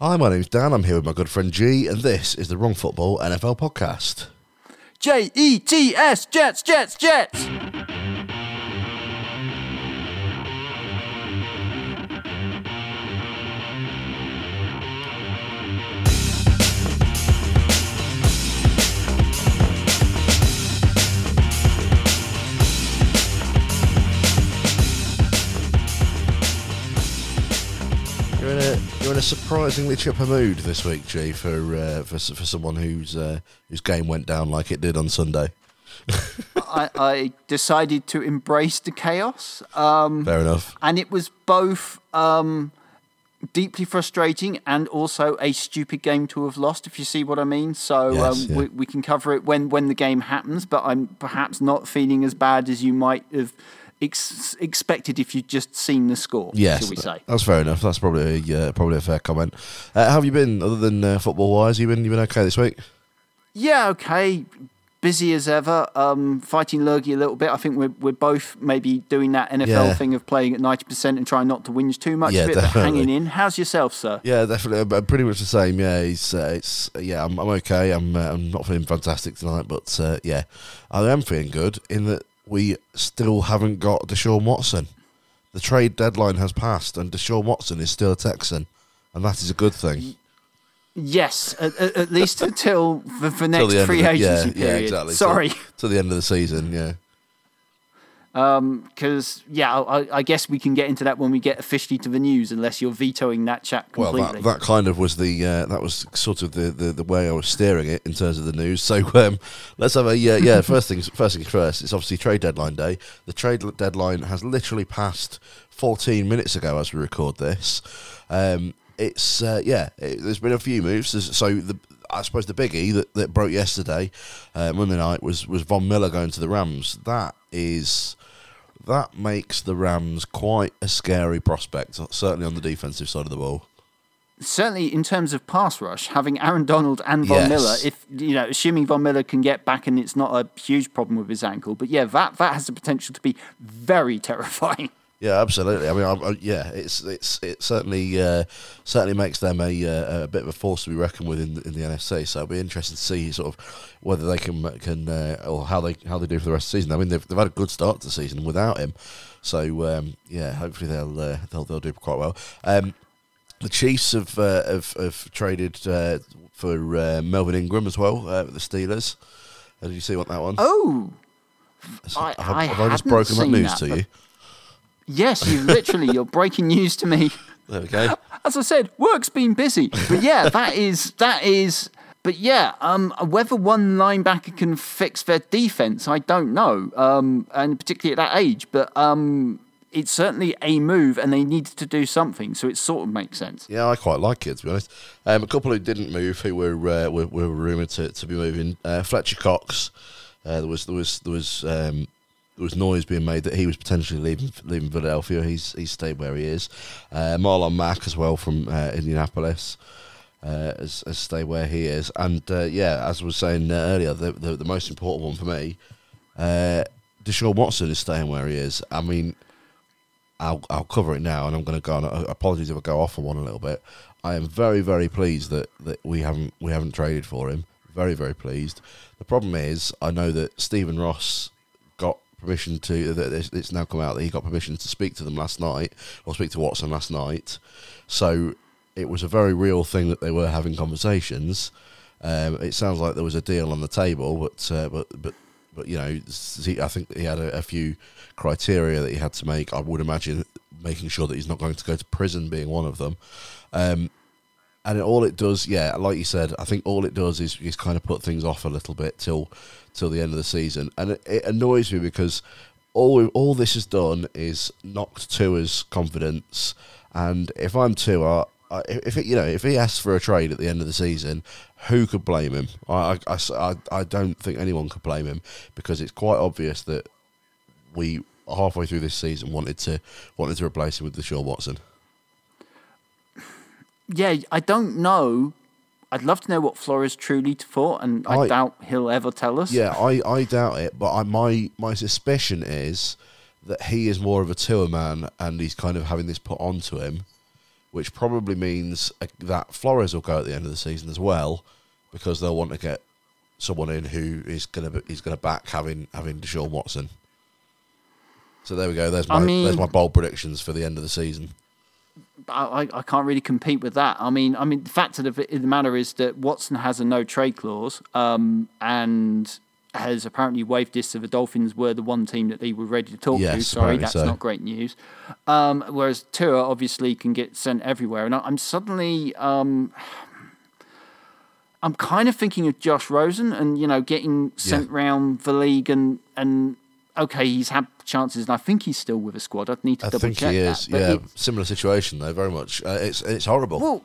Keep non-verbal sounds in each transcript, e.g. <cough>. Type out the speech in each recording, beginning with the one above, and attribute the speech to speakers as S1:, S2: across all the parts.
S1: Hi, my name's Dan. I'm here with my good friend Gee, and this is the Wrong Football NFL podcast.
S2: J E T S Jets Jets Jets.
S1: Surprisingly chipper mood this week, Gee, for uh, for for someone whose uh, whose game went down like it did on Sunday.
S2: I, I decided to embrace the chaos, um,
S1: Fair enough.
S2: and it was both um, deeply frustrating and also a stupid game to have lost. If you see what I mean. So
S1: Yes,
S2: um,
S1: yeah.
S2: we, we can cover it when when the game happens. But I'm perhaps not feeling as bad as you might have ex- expected if you'd just seen the score.
S1: Yes,
S2: shall we say?
S1: that's fair enough. That's probably a, uh, probably a fair comment. Uh, how have you been, other than uh, football wise? You been you been okay this week?
S2: Yeah, okay. Busy as ever. Um, fighting lurgy a little bit. I think we're we're both maybe doing that NFL
S1: Yeah.
S2: thing of playing at ninety percent and trying not to whinge too much
S1: Yeah,
S2: of it, but
S1: definitely.
S2: hanging in. How's yourself, sir?
S1: Yeah, definitely. I'm- I'm pretty much the same. Yeah, it's uh, it's yeah. I'm, I'm okay. I'm uh, I'm not feeling fantastic tonight, but uh, yeah, I am feeling good in that we still haven't got Deshaun Watson. The trade deadline has passed, and Deshaun Watson is still a Texan, and that is a good thing.
S2: Yes, at, at, least until the, the next free agency
S1: yeah,
S2: period.
S1: yeah, exactly.
S2: Sorry,
S1: Till, till the end of the season. Yeah,
S2: because yeah, I, I guess we can get into that when we get officially to the news, unless you're vetoing that chat
S1: well,
S2: completely.
S1: that, that kind of was the uh, that was sort of the, the, the way I was steering it in terms of the news. So um, let's have a yeah yeah. <laughs> First things first things first. It's obviously trade deadline day. The trade deadline has literally passed 14 minutes ago as we record this. Um, it's uh, yeah. It, there's been a few moves. There's, so the I suppose the biggie that, that broke yesterday, uh, Monday night, was was Von Miller going to the Rams. That is that makes the Rams quite a scary prospect, certainly on the defensive side of the ball.
S2: certainly in terms of pass rush, having Aaron Donald and Von
S1: Yes.
S2: Miller, if you know, assuming Von Miller can get back and it's not a huge problem with his ankle, but yeah, that that has the potential to be very <laughs> terrifying.
S1: Yeah, absolutely. I mean, I, I, yeah, it's it's it certainly uh, certainly makes them a, uh, a bit of a force to be reckoned with in, the- in the NFC. So it'll be interesting to see sort of whether they can can uh, or how they how they do for the rest of the season. I mean, they've, they've had a good start to the season without him. So um, yeah, hopefully they'll uh, they'll they'll do quite well. Um, the Chiefs have uh, have, have traded uh, for uh, Melvin Ingram as well. Uh, the Steelers. Did you see what that one?
S2: Oh,
S1: So
S2: I-
S1: have,
S2: I
S1: have I just broken that news
S2: that,
S1: to you?
S2: Yes, you literally you're breaking news to me.
S1: There we go.
S2: As I said, work's been busy, but yeah, <laughs> that is that is. But yeah, um, whether one linebacker can fix their defense, I don't know, um, and particularly at that age. But um, it's certainly a move, and they needed to do something, so it sort of makes sense.
S1: Yeah, I quite like it to be honest. Um, a couple who didn't move, who were uh, were, were rumoured to, to be moving. Uh, Fletcher Cox. Uh, there was there was there was um, there was noise being made that he was potentially leaving leaving Philadelphia. He's he's stayed where he is. Uh, Marlon Mack as well from uh, Indianapolis. Uh, has, has stayed where he is, and uh, yeah, as I was saying uh, earlier, the, the the most important one for me, uh, Deshaun Watson is staying where he is. I mean, I'll I'll cover it now, and I'm going to go on. uh, Apologies if I go off on one a little bit. I am very very pleased that, that we haven't we haven't traded for him. Very very pleased. The problem is, I know that Stephen Ross permission to that it's, now come out that he got permission to speak to them last night or speak to Watson last night. So it was a very real thing that they were having conversations. Um, it sounds like there was a deal on the table, but uh, but but but you know, I think he had a, a few criteria that he had to make. I would imagine making sure that he's not going to go to prison being one of them. Um, and all it does, yeah, like you said, I think all it does is, is kind of put things off a little bit till till the end of the season, and it, it annoys me because all all this has done is knocked Tua's confidence, and if I'm Tua, I, if it, you know if he asks for a trade at the end of the season, who could blame him? I, I, I, I don't think anyone could blame him because it's quite obvious that we halfway through this season wanted to wanted to replace him with Deshaun Watson.
S2: Yeah, I don't know. I'd love to know what Flores truly thought, and I,
S1: I-
S2: doubt he'll ever tell us.
S1: Yeah, I, I doubt it, but I, my my suspicion is that he is more of a Tua man, and he's kind of having this put onto him, which probably means uh, that Flores will go at the end of the season as well, because they'll want to get someone in who is going to is to back having having Deshaun Watson. So there we go. There's my
S2: I mean-
S1: there's my bold predictions for the end of the season.
S2: I, I- I can't really compete with that. I mean, I mean, the fact of the, the matter is that Watson has a no trade clause, um, and has apparently waived this. So the Dolphins were the one team that they were ready to talk to. Sorry, that's
S1: so.
S2: not great news. Um, whereas Tua obviously can get sent everywhere, and I, I'm suddenly. Um, I'm kind of thinking of Josh Rosen and you know getting sent
S1: Yeah.
S2: round the league and and okay he's had chances and I think he's still with a squad. I'd need to
S1: I
S2: double
S1: think
S2: check
S1: he is.
S2: that.
S1: Yeah,
S2: it-
S1: similar situation though. Very much. Uh, it's it's horrible.
S2: well,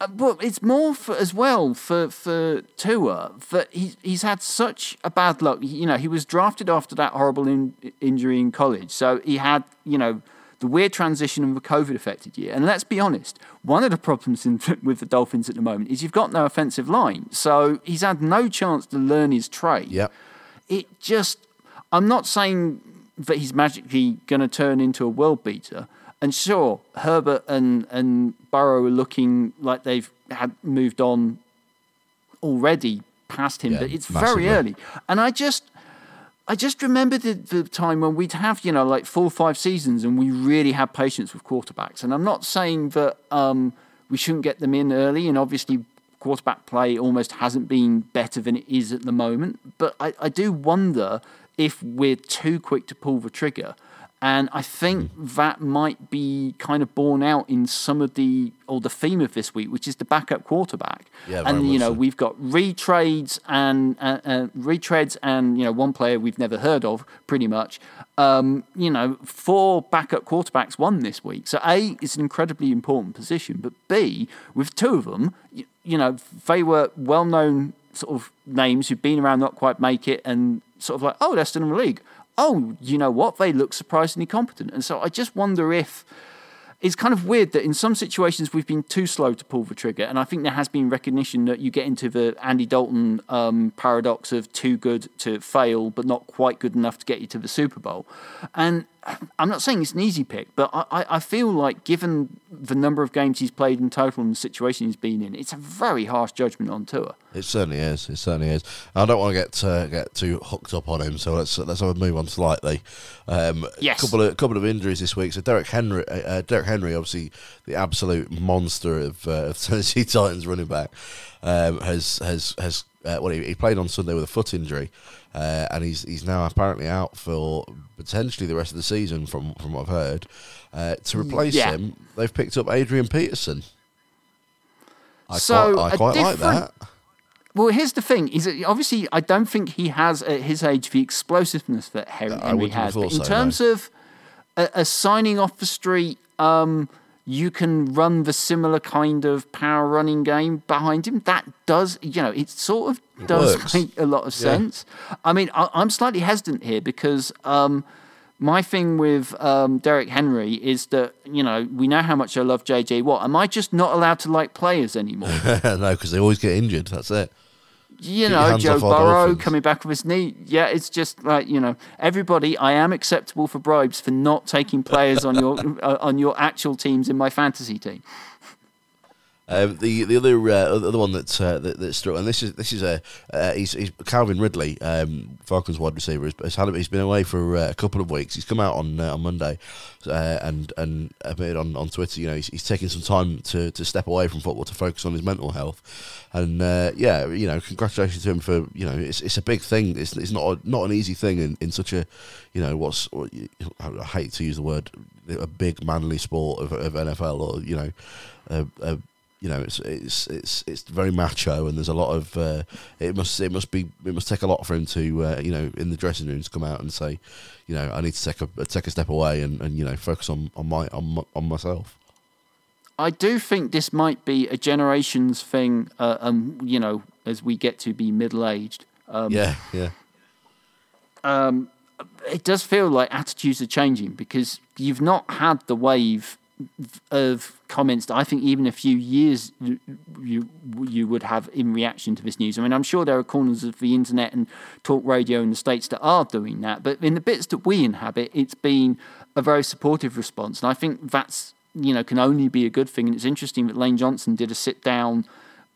S2: uh, well, it's more for, as well for for Tua that he's he's had such a bad luck. You know, he was drafted after that horrible in, injury in college, so he had you know the weird transition of a COVID affected year. And let's be honest, one of the problems in, <laughs> with the Dolphins at the moment is you've got no offensive line, so he's had no chance to learn his trade
S1: Yep.
S2: it just I'm not saying that he's magically going to turn into a world beater. And sure, Herbert and and Burrow are looking like they've had moved on already past him,
S1: Yeah,
S2: but it's
S1: massively.
S2: very early. And I just I just remember the, the time when we'd have, you know, like four or five seasons and we really had patience with quarterbacks. And I'm not saying that um, we shouldn't get them in early, and obviously quarterback play almost hasn't been better than it is at the moment. But I, I do wonder if we're too quick to pull the trigger. And I think that might be kind of borne out in some of the, or the theme of this week, which is the backup quarterback.
S1: Yeah,
S2: and, you know,
S1: so.
S2: we've got retrades and uh, uh, retreads and, you know, one player we've never heard of, pretty much. Um, you know, four backup quarterbacks won this week. So, A, it's an incredibly important position. But B, with two of them, you, you know, they were well known sort of names who've been around, not quite make it, and sort of like, oh, they're still in the league. Oh, you know what? They look surprisingly competent. And so I just wonder if it's kind of weird that in some situations we've been too slow to pull the trigger, and I think there has been recognition that you get into the Andy Dalton um, paradox of too good to fail, but not quite good enough to get you to the Super Bowl. And I'm not saying it's an easy pick, but I, I- feel like given the number of games he's played in total and the situation he's been in, it's a very harsh judgment on Tua.
S1: It certainly is. It certainly is. I don't want to get uh, get too hooked up on him, so let's let's have a move on slightly. Um,
S2: Yes.
S1: couple of couple of injuries this week. So Derrick Henry, uh, uh, Derrick Henry, obviously the absolute monster of, uh, of <laughs> Tennessee Titans running back, um, has has has uh, well, he, he played on Sunday with a foot injury, uh, and he's he's now apparently out for potentially the rest of the season, from from what I've heard. Uh, to replace
S2: Yeah.
S1: him, they've picked up Adrian Peterson. I
S2: So,
S1: quite, I quite like that.
S2: Well, here's the thing: is that obviously I don't think he has at his age the explosiveness that Henry,
S1: I
S2: Henry has. In
S1: so,
S2: terms of a, a signing off the street, um, you can run the similar kind of power running game behind him. That does, you know, it sort of does
S1: works.
S2: make a lot of
S1: Yeah.
S2: sense. I mean, I, I'm slightly hesitant here because. Um, my thing with um, Derrick Henry is that you know we know how much I love JJ Watt. Am I just not allowed to like players anymore? <laughs>
S1: no, because they always get injured. That's it.
S2: You know, Joe Burrow coming back with his knee. Yeah, it's just like you know, everybody. I am acceptable for bribes for not taking players on your <laughs> uh, on your actual teams in my fantasy team.
S1: Um, the the other uh, other one that uh, that, that struck, and this is this is a uh, he's, he's Calvin Ridley, um, Falcons wide receiver. Has, had he's been away for uh, a couple of weeks. He's come out on uh, on Monday, uh, and and admitted on, on Twitter, you know, he's, he's taking some time to, to step away from football to focus on his mental health. And yeah, you know, congratulations to him for you know, it's it's a big thing. It's it's not a, not an easy thing in, in such a you know what's what I hate to use the word a big manly sport of, of NFL or you know. A, a, you know, it's it's it's it's very macho, and there's a lot of uh, it must it must be it must take a lot for him to uh, you know in the dressing room to come out and say, you know, I need to take a take a step away and, and you know focus on on my on, my- on myself.
S2: I do think this might be a generations thing. Uh, um, you know, as we get to be middle aged. Um,
S1: yeah, yeah,
S2: it does feel like attitudes are changing because you've not had the wave of comments that I think even a few years you you, would have in reaction to this news. I mean, I'm sure there are corners of the internet and talk radio in the states that are doing that, but in the bits that we inhabit, it's been a very supportive response, and I think that's you know, can only be a good thing. And it's interesting that Lane Johnson did a sit down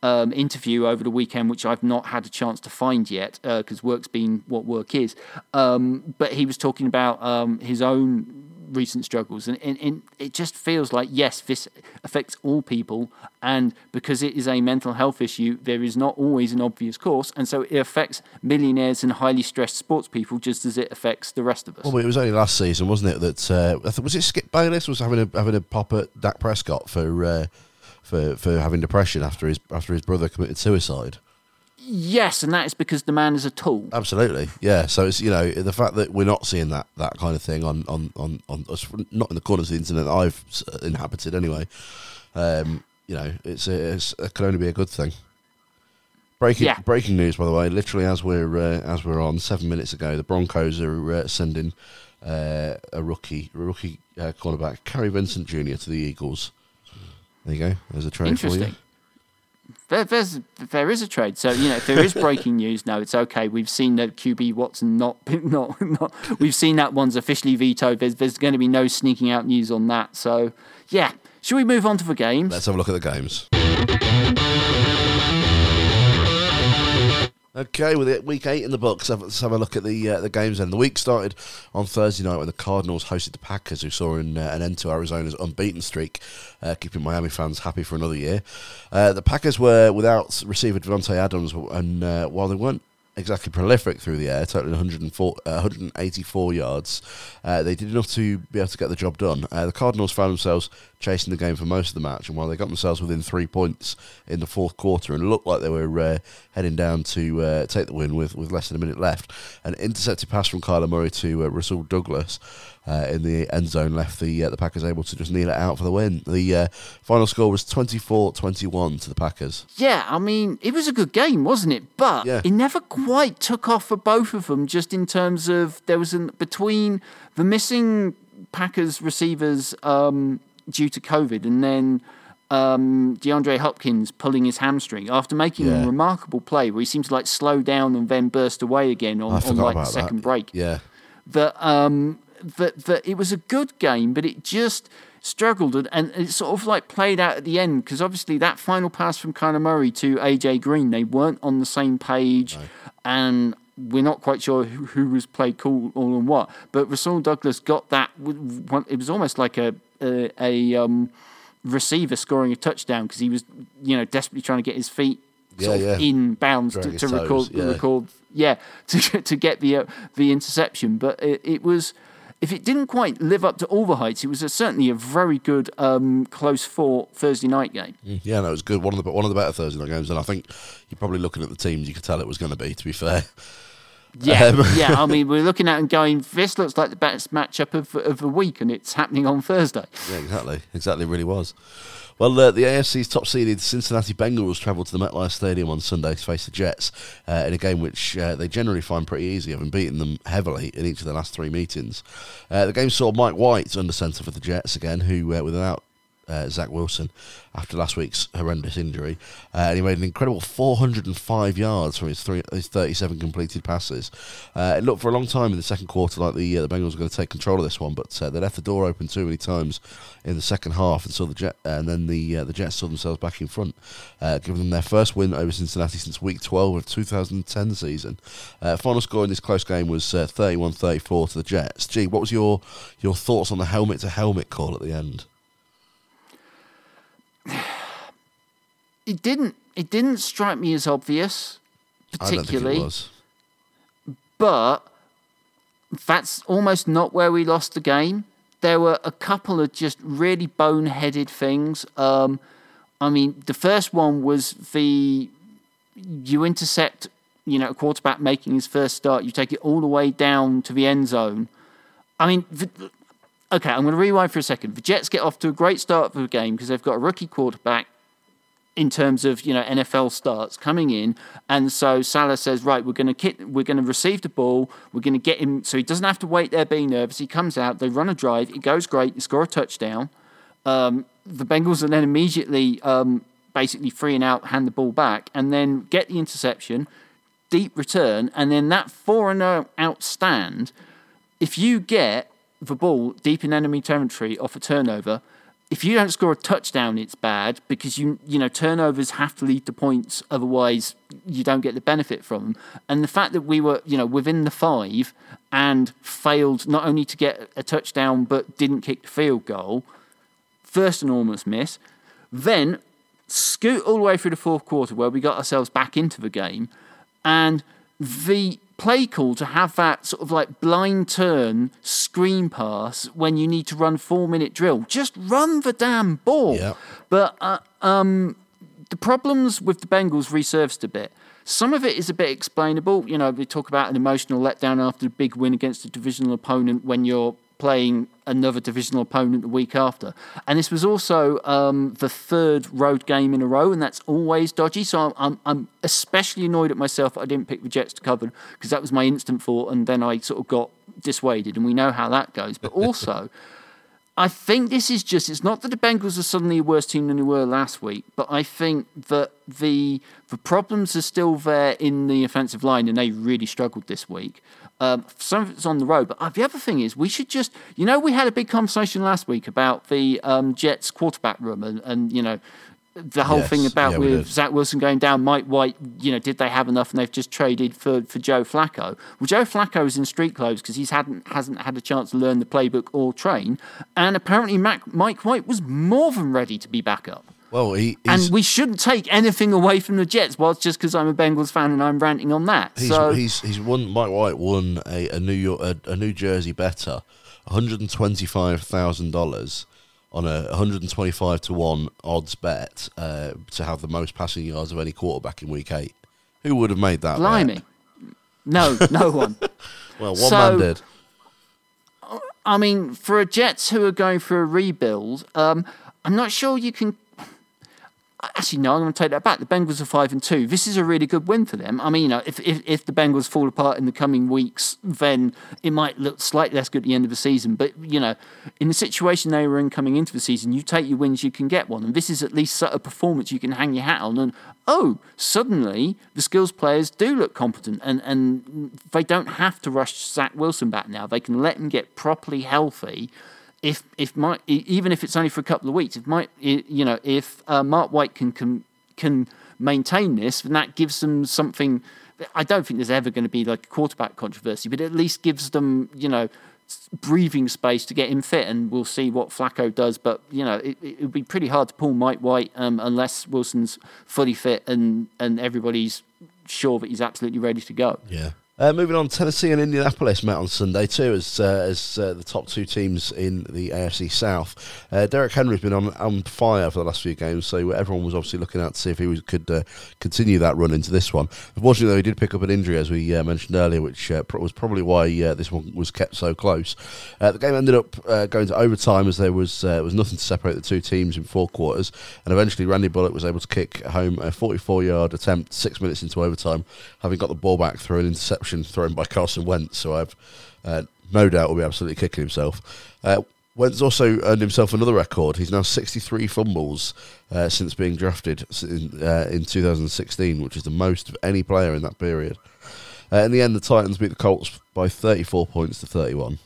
S2: um, interview over the weekend, which I've not had a chance to find yet because uh, work's been what work is. Um, but he was talking about um, his own recent struggles, and, and, and, it just feels like yes, this affects all people, and because it is a mental health issue, there is not always an obvious course, and so it affects millionaires and highly stressed sports people just as it affects the rest of us.
S1: Well, it was only last season, wasn't it? That uh, was it. Skip Bayless was having a having a pop at Dak Prescott for uh, for for having depression after his after his brother committed suicide.
S2: Yes, and that is because the man is a tool.
S1: Absolutely, yeah. So it's you know the fact that we're not seeing that that kind of thing on on on, on not in the corners of the internet that I've inhabited anyway. Um, you know, it's, it's it can only be a good thing. Breaking yeah. breaking news, by the way. Literally, as we're uh, as we're on seven minutes ago, the Broncos are uh, sending uh, a rookie a rookie uh, cornerback, Kary Vincent Jr. to the Eagles. There you go. There's a trade for you
S2: there, there's there is a trade. So you know, if there is <laughs> breaking news, no, it's okay. We've seen that QB Watson not <laughs> not not. We've seen that one's officially vetoed. There's there's going to be no sneaking out news on that. So yeah, should we move on to the games?
S1: Let's have a look at the games. Okay, with it, week eight in the books, let's have a look at the uh, the games. Then the week started on Thursday night when the Cardinals hosted the Packers, who saw an, uh, an end to Arizona's unbeaten streak, uh, keeping Miami fans happy for another year. Uh, the Packers were without receiver Davante Adams, and uh, while they weren't exactly prolific through the air, totaling 104, uh, 184 yards. Uh, they did enough to be able to get the job done. Uh, the Cardinals found themselves chasing the game for most of the match, and while they got themselves within three points in the fourth quarter and looked like they were uh, heading down to uh, take the win with, with less than a minute left, an intercepted pass from Kyler Murray to Rasul Douglas uh, in the end zone left the uh, the Packers able to just kneel it out for the win. The uh, final score was 24-21 to the Packers.
S2: Yeah, I mean, it was a good game, wasn't it? But yeah. it never quite took off for both of them just in terms of there was an between the missing Packers receivers um, due to COVID and then um, DeAndre Hopkins pulling his hamstring after making yeah. a remarkable play where he seemed to like slow down and then burst away again on, on like the second
S1: that.
S2: break.
S1: Yeah.
S2: That um, that that it was a good game, but it just struggled and, and it sort of like played out at the end because obviously that final pass from Kyler Murray to AJ Green, they weren't on the same page, no. and we're not quite sure who, who was played cool or on what. But Rasul Douglas got that. It was almost like a a, a um, receiver scoring a touchdown because he was you know desperately trying to get his feet sort yeah, of yeah. in bounds to, to record yeah. record yeah <laughs> to to get the uh, the interception. But it, it was if it didn't quite live up to all the heights, it was a, certainly a very good um, close fought Thursday night game.
S1: Mm, yeah, no, it was good. One of the one of the better Thursday night games, and I think you're probably looking at the teams. You could tell it was going to be. To be fair.
S2: Yeah, <laughs> um, yeah. I <laughs> mean, we're looking at and going. This looks like the best matchup of of the week, and it's happening on Thursday.
S1: Yeah, exactly. Exactly, really was. Well, uh, the AFC's top seeded Cincinnati Bengals travelled to the MetLife Stadium on Sunday to face the Jets uh, in a game which uh, they generally find pretty easy, having beaten them heavily in each of their last three meetings. Uh, the game saw Mike White under centre for the Jets again, who, uh, without uh, Zach Wilson after last week's horrendous injury, uh, and he made an incredible 405 yards from his, three, his 37 completed passes. Uh, it looked for a long time in the second quarter like the uh, the Bengals were going to take control of this one, but uh, they left the door open too many times in the second half, and saw the Jet, and then the uh, the Jets saw themselves back in front, giving them their first win over Cincinnati since Week 12 of 2010 season. final score in this close game was 31-34 to the Jets. Gee, what was your your thoughts on the helmet to helmet call at the end? <sighs>
S2: it didn't it didn't strike me as obvious particularly but that's almost not where we lost the game. There were a couple of just really boneheaded things. Um, i mean the first one was the you intercept you know a quarterback making his first start. You take it all the way down to the end zone. I mean the, okay i'm going to rewind for a second the jets get off to a great start for the game because they've got a rookie quarterback in terms of you know NFL starts coming in, and so Saleh says, right, we're going to kick, we're going to receive the ball, we're going to get him, so he doesn't have to wait there being nervous. He comes out, they run a drive, it goes great, they score a touchdown. Um, the Bengals are then immediately um, basically free and out, hand the ball back, and then get the interception, deep return, and then that four and out stand. If you get the ball deep in enemy territory off a turnover, if you don't score a touchdown, it's bad because you you know turnovers have to lead to points. Otherwise, you don't get the benefit from them. And the fact that we were you know within the five and failed not only to get a touchdown but didn't kick the field goal, first enormous miss. Then scoot all the way through the fourth quarter where we got ourselves back into the game, and the play call to have that sort of like blind turn screen pass when you need to run four minute drill. Just run the damn ball.
S1: Yeah.
S2: But uh, um, the problems with the Bengals resurfaced a bit. Some of it is a bit explainable. You know, we talk about an emotional letdown after a big win against a divisional opponent when you're playing another divisional opponent the week after. And this was also um, the third road game in a row, and that's always dodgy. So I'm, I'm, especially annoyed at myself I didn't pick the Jets to cover because that was my instant thought, and then I sort of got dissuaded, and we know how that goes. But also, <laughs> I think this is just, it's not that the Bengals are suddenly a worse team than they were last week, but I think that the the problems are still there in the offensive line, and they really struggled this week. Um, some of it's on the road, but uh, the other thing is we should just, you know, we had a big conversation last week about the um, Jets quarterback room and, and you know, the whole
S1: Yes,
S2: thing about
S1: yeah,
S2: with. Zach Wilson going down, Mike White, you know, did they have enough and they've just traded for, for Joe Flacco? Well, Joe Flacco is in street clothes because he's hadn't hasn't had a chance to learn the playbook or train, and apparently Mac, Mike White was more than ready to be back up.
S1: Well, he,
S2: And we shouldn't take anything away from the Jets. Well, it's just because I'm a Bengals fan and I'm ranting on that.
S1: he's,
S2: so
S1: he's he's won. Mike White won a, a New York a, a New Jersey better, one hundred and twenty five thousand dollars on a one hundred and twenty five to one odds bet uh, to have the most passing yards of any quarterback in Week Eight. Who would have made that? bet?
S2: no, <laughs> no one.
S1: Well, one
S2: So-
S1: man did.
S2: I mean, for a Jets who are going for a rebuild, um, I'm not sure you can. Actually, no, I'm going to take that back. The Bengals are five and two. This is a really good win for them. I mean, you know, if, if if the Bengals fall apart in the coming weeks, then it might look slightly less good at the end of the season. But you know, in the situation they were in coming into the season, you take your wins, you can get one, and this is at least a performance you can hang your hat on. And oh, suddenly the skills players do look competent, and and they don't have to rush Zach Wilson back now. They can let him get properly healthy if if Mike, even if it's only for a couple of weeks, if Mike, you know, if uh, Mark White can, can can maintain this, then that gives them something. I don't think there's ever going to be like a quarterback controversy, but it at least gives them, you know, breathing space to get him fit, and we'll see what Flacco does. But you know, it, it would be pretty hard to pull Mike White um, unless Wilson's fully fit and and everybody's sure that he's absolutely ready to go.
S1: Yeah. Uh, moving on, Tennessee and Indianapolis met on Sunday too, as uh, as uh, the top two teams in the AFC South. Uh, Derrick Henry's been on on fire for the last few games, so everyone was obviously looking out to see if he was, could uh, continue that run into this one. Unfortunately, though, he did pick up an injury, as we uh, mentioned earlier, which was probably why this one was kept so close. The game ended up going to overtime, as there was was nothing to separate the two teams in four quarters, and eventually Randy Bullock was able to kick home a 44 yard attempt six minutes into overtime, having got the ball back through an interception thrown by Carson Wentz. So I've uh, no doubt will be absolutely kicking himself. Uh, Wentz also earned himself another record. He's now 63 fumbles uh, since being drafted in, uh, in 2016, which is the most of any player in that period. Uh, in the end, the Titans beat the Colts by 34 points to 31.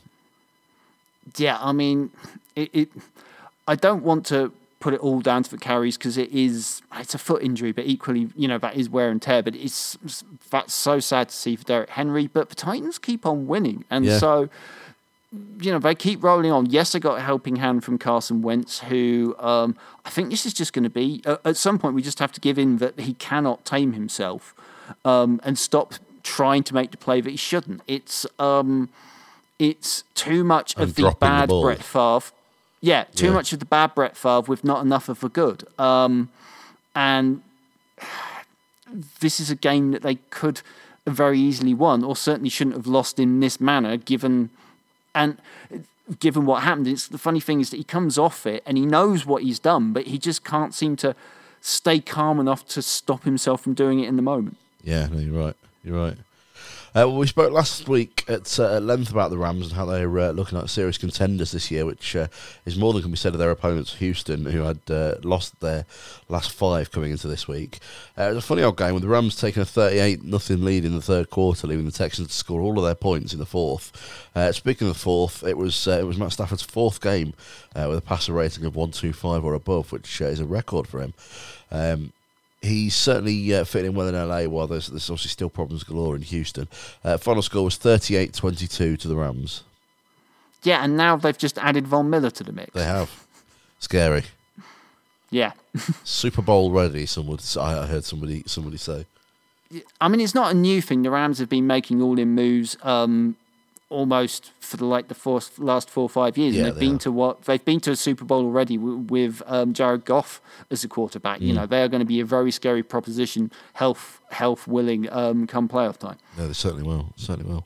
S2: Yeah, I mean, it, it. I don't want to put it all down to the carries because it is it's a foot injury, but equally, you know, that is wear and tear. But it's that's so sad to see for Derrick Henry. But the Titans keep on winning, and
S1: Yeah.
S2: so you know they keep rolling on. Yes, they got a helping hand from Carson Wentz, who um, I think this is just going to be uh, at some point we just have to give in that he cannot tame himself um, and stop trying to make the play that he shouldn't. It's um, it's too much of the
S1: the
S2: bad
S1: ball.
S2: Brett Favre. Yeah, too
S1: Yeah.
S2: much of the bad Brett Favre with not enough of the good. Um, and this is a game that they could very easily won, or certainly shouldn't have lost in this manner, given and given what happened. It's the funny thing is that he comes off it and he knows what he's done, but he just can't seem to stay calm enough to stop himself from doing it in the moment.
S1: Yeah, no, you're right. You're right. Uh, well, we spoke last week at, uh, at length about the Rams and how they're uh, looking like serious contenders this year, which uh, is more than can be said of their opponents, Houston, who had uh, lost their last five coming into this week. Uh, it was a funny old game with the Rams taking a 38 nothing lead in the third quarter, leaving the Texans to score all of their points in the fourth. speaking of the fourth, it was it was Matt Stafford's fourth game with a passer rating of 125 or above, which is a record for him. Um, he's certainly uh, fitting in well in LA while there's, there's obviously still problems galore in Houston. Uh, final score was 38 22 to the Rams.
S2: Yeah, and now they've just added Von Miller to the mix.
S1: They have. Scary.
S2: Yeah. <laughs>
S1: Super Bowl ready, some would, I heard somebody somebody say.
S2: I mean, it's not a new thing. The Rams have been making all in moves um, almost for the like the four, last four or five years, yeah, and they've they been to what they've been to a Super Bowl already with, with um, Jared Goff as a quarterback. Mm. You know, they are going to be a very scary proposition, health health willing, um, come playoff time.
S1: Yeah, they certainly will. Certainly will.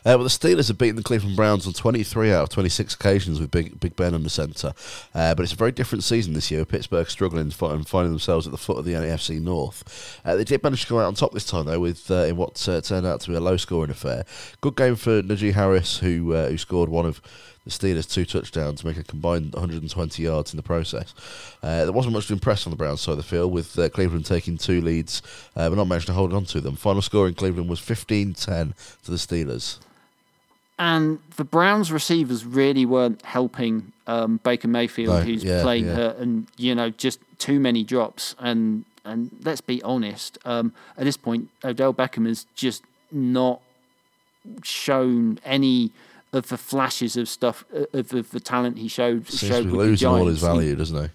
S1: Uh, well, the Steelers have beaten the Cleveland Browns on 23 out of 26 occasions with Big Big Ben the centre. Uh, but it's a very different season this year. Pittsburgh struggling and finding themselves at the foot of the NFC North. Uh, they did manage to come out on top this time, though, with uh, in what uh, turned out to be a low scoring affair. Good game for Najee Harris, who uh, who scored one of the Steelers two touchdowns, make a combined 120 yards in the process. Uh, there wasn't much to impress on the Browns side of the field, with uh, Cleveland taking two leads, uh, but not managing to hold on to them. Final score in Cleveland was 15 10 to the Steelers.
S2: And the Browns receivers really weren't helping um, Baker Mayfield, no, who's yeah, playing yeah. hurt, and you know just too many drops. And and let's be honest, um, at this point, Odell Beckham has just not shown any of the flashes of stuff uh, of, of the talent he showed.
S1: Seems
S2: showed
S1: to be losing all his value, doesn't he?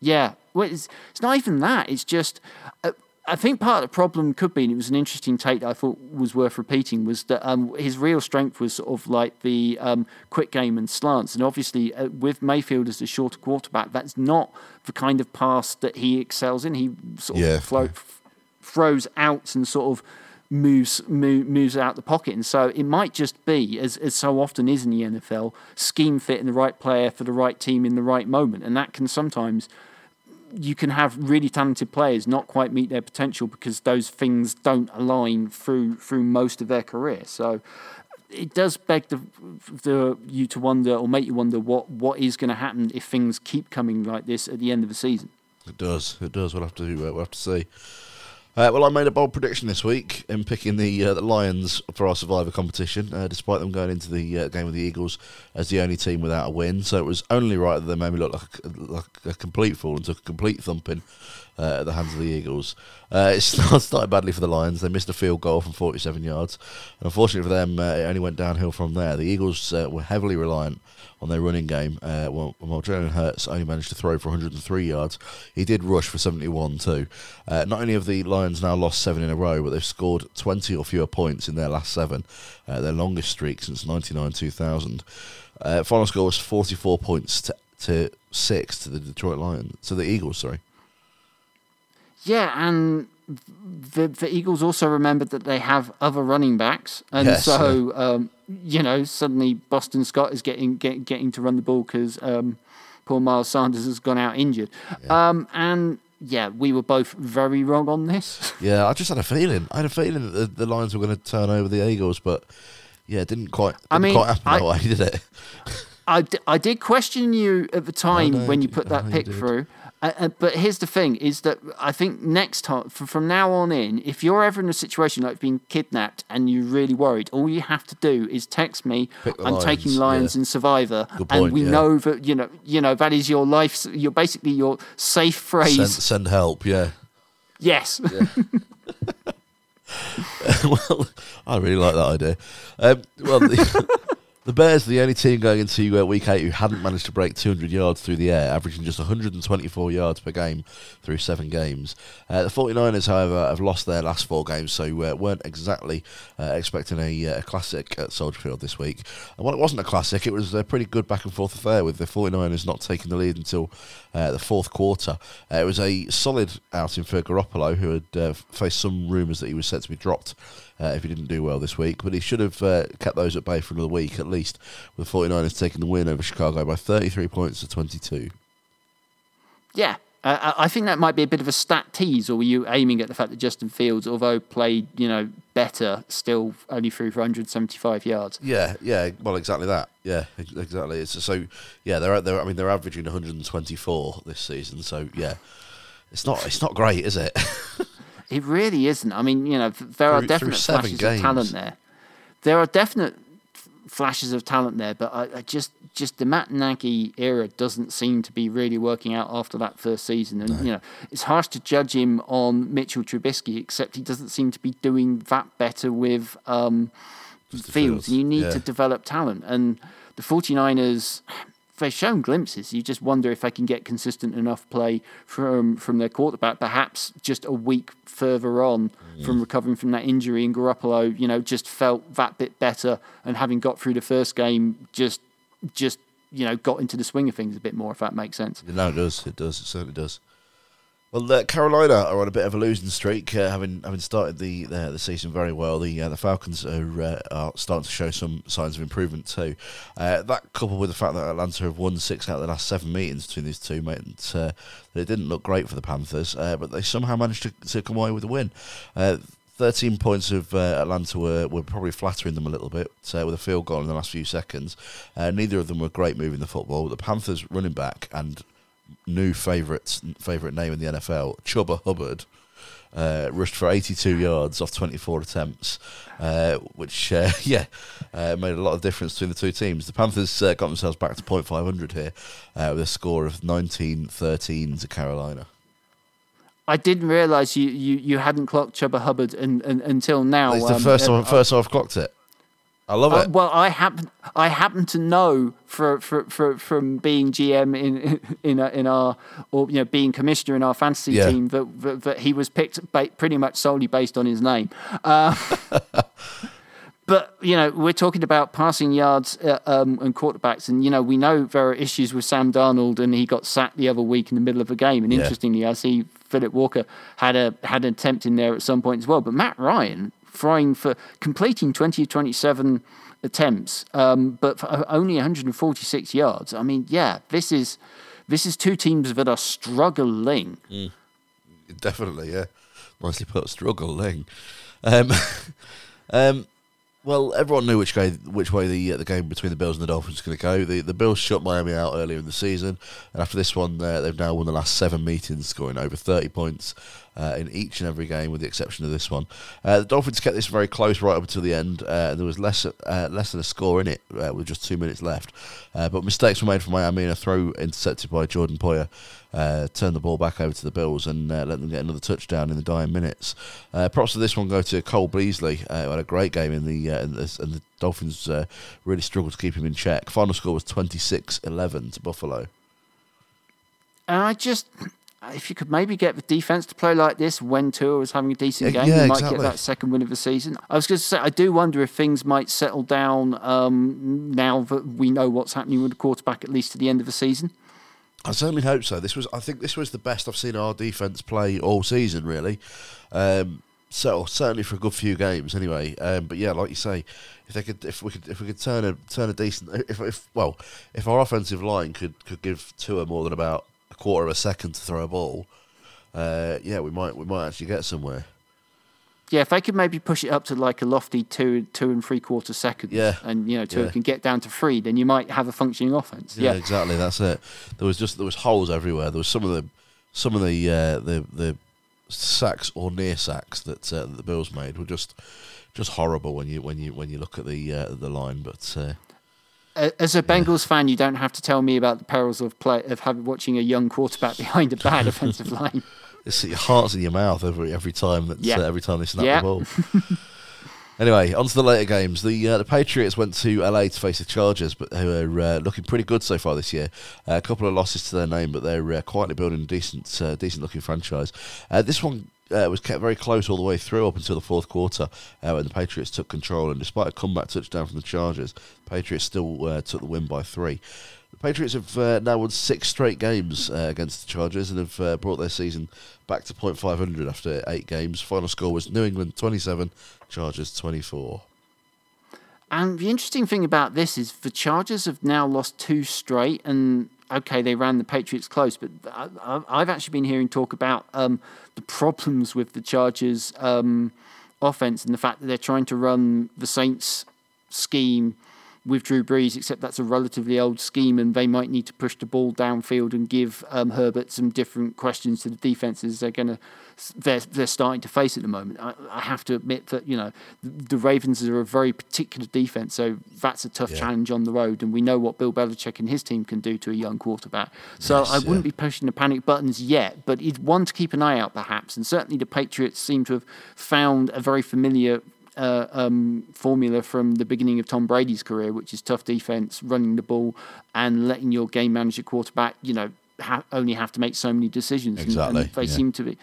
S2: Yeah, well, it's, it's not even that. It's just uh, I think part of the problem could be, and it was an interesting take that I thought was worth repeating, was that um, his real strength was sort of like the um, quick game and slants. And obviously, uh, with Mayfield as a shorter quarterback, that's not the kind of pass that he excels in. He sort yeah. of flow, f- throws out and sort of moves move, moves out the pocket. And so it might just be, as, as so often is in the NFL, scheme fit in the right player for the right team in the right moment. And that can sometimes you can have really talented players not quite meet their potential because those things don't align through through most of their career. So it does beg the, the you to wonder or make you wonder what, what is going to happen if things keep coming like this at the end of the season.
S1: It does. It does. We'll have to we'll have to see. Uh, well, I made a bold prediction this week in picking the uh, the Lions for our Survivor competition, uh, despite them going into the uh, game with the Eagles as the only team without a win. So it was only right that they made me look like, like a complete fool and took a complete thumping uh, at the hands of the Eagles. Uh, it <laughs> started badly for the Lions. They missed a field goal from 47 yards. And unfortunately for them, it only went downhill from there. The Eagles were heavily reliant on their running game. Uh, well, while Jalen Hurts only managed to throw for 103 yards, he did rush for 71 too. Uh, not only have the Lions now lost seven in a row, but they've scored 20 or fewer points in their last seven, their longest streak since 99 2000. final score was 44 points to, to six to the Detroit Lions, to the Eagles, sorry.
S2: Yeah, and the the Eagles also remembered that they have other running backs, and yes, so um, you know suddenly Boston Scott is getting get, getting to run the ball because um, poor Miles Sanders has gone out injured, yeah. um, and yeah, we were both very wrong on this. <laughs>
S1: Yeah, I just had a feeling. I had a feeling that the, the Lions were going to turn over the Eagles, but yeah, it didn't quite. Didn't I mean, quite happen I, that way, did it? <laughs>
S2: I, d- I did question you at the time when you put <laughs> that pick through. Uh, uh, but here's the thing: is that I think next time, from now on in, if you're ever in a situation like being kidnapped and you're really worried, all you have to do is text me. I'm lions, taking Lions yeah. and Survivor, point, and we yeah. know that you know, you know that is your life. You're basically your safe phrase.
S1: Send, send help, yeah.
S2: Yes. Yeah. <laughs> <laughs>
S1: well, I really like that idea. Um, well. The, <laughs> the Bears are the only team going into uh, week eight who hadn't managed to break 200 yards through the air, averaging just 124 yards per game through seven games. Uh, the 49ers, however, have lost their last four games, so uh, weren't exactly uh, expecting a, uh, a, classic at Soldier Field this week. And while it wasn't a classic, it was a pretty good back and forth affair with the 49ers not taking the lead until uh, the fourth quarter. it was a solid outing for Garoppolo, who had faced some rumours that he was set to be dropped uh, if he didn't do well this week. But he should have uh, kept those at bay for another week at least, with the 49ers taking the win over Chicago by 33 points to 22.
S2: Yeah. Uh, I think that might be a bit of a stat tease, or were you aiming at the fact that Justin Fields, although played, you know, better, still only threw for 175 yards?
S1: Yeah, yeah, well, exactly that. Yeah, exactly. It's so yeah, they're they're I mean they're averaging 124 this season, so yeah, it's not it's not great, is it? <laughs>
S2: it really isn't. I mean, you know, there are definite flashes games. of talent there. There are definite flashes of talent there, but I, I, just just the Matt Nagy era doesn't seem to be really working out after that first season. And no. you know, it's harsh to judge him on Mitchell Trubisky, except he doesn't seem to be doing that better with um, Fields. Fields. And you need yeah. to develop talent. And the 49ers they've shown glimpses. You just wonder if they can get consistent enough play from from their quarterback. Perhaps just a week further on mm. from recovering from that injury, and Garoppolo, you know, just felt that bit better, and having got through the first game, just just you know got into the swing of things a bit more. If that makes sense.
S1: No, it does. It does. It certainly does. Well, uh, Carolina are on a bit of a losing streak, uh, having having started the the, the season very well. The uh, the Falcons are, uh, are starting to show some signs of improvement too. Uh, that coupled with the fact that Atlanta have won six out of the last seven meetings between these two meant uh, that it didn't look great for the Panthers, but they somehow managed to, to come away with a win. 13 points of Atlanta were, were probably flattering them a little bit with a field goal in the last few seconds. neither of them were great moving the football. The Panthers running back and new favourite favourite name in the NFL, Chuba Hubbard, uh, rushed for 82 yards off 24 attempts, uh, which uh, <laughs> yeah uh, made a lot of difference between the two teams. The Panthers uh, got themselves back to .500 here uh, with a score of 19-13 to Carolina.
S2: I didn't realise you, you, you hadn't clocked Chuba Hubbard in, in, until now.
S1: It's the um, first time, first time I've clocked it. I love uh, it.
S2: well, I happen I happen to know for, for, for, from being GM in in in our or you know being commissioner in our fantasy yeah. team that, that, that he was picked pretty much solely based on his name. Uh, <laughs> but you know we're talking about passing yards uh, um, and quarterbacks, and you know we know there are issues with Sam Darnold, and he got sacked the other week in the middle of a game. And yeah. interestingly, I see Philip Walker had a had an attempt in there at some point as well. But Matt Ryan throwing for completing 20 27 attempts, um, but for only 146 yards. I mean, yeah, this is this is two teams that are struggling.
S1: Mm. Definitely, yeah. Nicely put, struggling. Um, <laughs> um, well, everyone knew which way which way the uh, the game between the Bills and the Dolphins was going to go. The the Bills shut Miami out earlier in the season, and after this one, uh, they've now won the last seven meetings, scoring over thirty points uh, in each and every game, with the exception of this one. Uh, the Dolphins kept this very close right up until the end. Uh, there was less uh, less than a score in it with just two minutes left, but mistakes were made from Miami, and a throw intercepted by Jordan Poyer uh, turned the ball back over to the Bills and uh, let them get another touchdown in the dying minutes. Uh, props to this one go to Cole Beasley, uh, who had a great game in the, uh, in and the Dolphins uh, really struggled to keep him in check. Final score was 26 11 to Buffalo.
S2: I just, if you could maybe get the defense to play like this when Tua was having a decent game,
S1: yeah,
S2: you might
S1: exactly.
S2: get that second win of the season. I was going to say, I do wonder if things might settle down um, now that we know what's happening with the quarterback at least to the end of the season.
S1: I certainly hope so. This was, I think, this was the best I've seen our defense play all season, really. Um, so certainly for a good few games, anyway. Um, but yeah, like you say, if they could, if we could, if we could turn a turn a decent, if, if well, if our offensive line could could give Tua more than about quarter of a second to throw a ball, uh, yeah, we might we might actually get somewhere
S2: yeah, if they could maybe push it up to like a lofty two, two and three quarter seconds,
S1: yeah.
S2: and you know, two yeah. can get down to three, then you might have a functioning offense. Yeah,
S1: yeah, exactly. That's it. There was just there was holes everywhere. There was some of the some of the uh, the the sacks or near sacks that, uh, that the Bills made were just just horrible when you when you when you look at the uh, the line. But uh,
S2: as a Bengals fan, you don't have to tell me about the perils of play of having watching a young quarterback <laughs> behind a bad <laughs> offensive line
S1: it's your heart's in your mouth every every time that
S2: yeah.
S1: uh, every time they snap yeah. the ball. <laughs> anyway, on to the later games. The uh, the Patriots went to LA to face the Chargers, but they were uh, looking pretty good so far this year. Uh, a couple of losses to their name, but they're uh, quietly building a decent uh, decent looking franchise. this one uh, was kept very close all the way through up until the fourth quarter uh, when the Patriots took control. And despite a comeback touchdown from the Chargers, the Patriots still uh, took the win by three. The Patriots have uh, now won six straight games uh, against the Chargers and have uh, brought their season back to .500 after eight games. Final score was New England 27, Chargers 24.
S2: And the interesting thing about this is the Chargers have now lost two straight, and okay, they ran the Patriots close, but I, I've actually been hearing talk about um, the problems with the Chargers um, offense and the fact that they're trying to run the Saints scheme with Drew Brees, except that's a relatively old scheme, and they might need to push the ball downfield and give um, Herbert some different questions to the defenses they're going to they're they're starting to face at the moment. I, I, have to admit that you know the Ravens are a very particular defense, so that's a tough yeah. challenge on the road, and we know what Bill Belichick and his team can do to a young quarterback. So yes, I wouldn't yeah. be pushing the panic buttons yet, but it's one to keep an eye out perhaps, and certainly the Patriots seem to have found a very familiar uh, um, formula from the beginning of Tom Brady's career, which is tough defense, running the ball, and letting your game manager quarterback, you know, ha- only have to make so many decisions.
S1: Exactly.
S2: And, and they
S1: yeah.
S2: seem to be.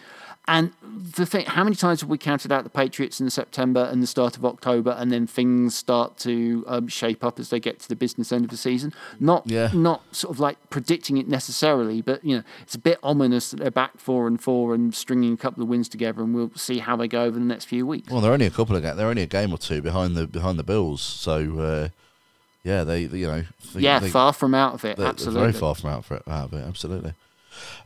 S2: And the thing, how many times have we counted out the Patriots in September and the start of October, and then things start to um, shape up as they get to the business end of the season? Not, yeah. not sort of like predicting it necessarily, but you know, it's a bit ominous that they're back four and four and stringing a couple of wins together, and we'll see how they go over the next few weeks.
S1: Well, they're only a couple of they're only a game or two behind the behind the Bills, so. Uh, yeah, they, you know.
S2: They, yeah, they, far from out of it. Absolutely,
S1: very far from out it. Out of it absolutely.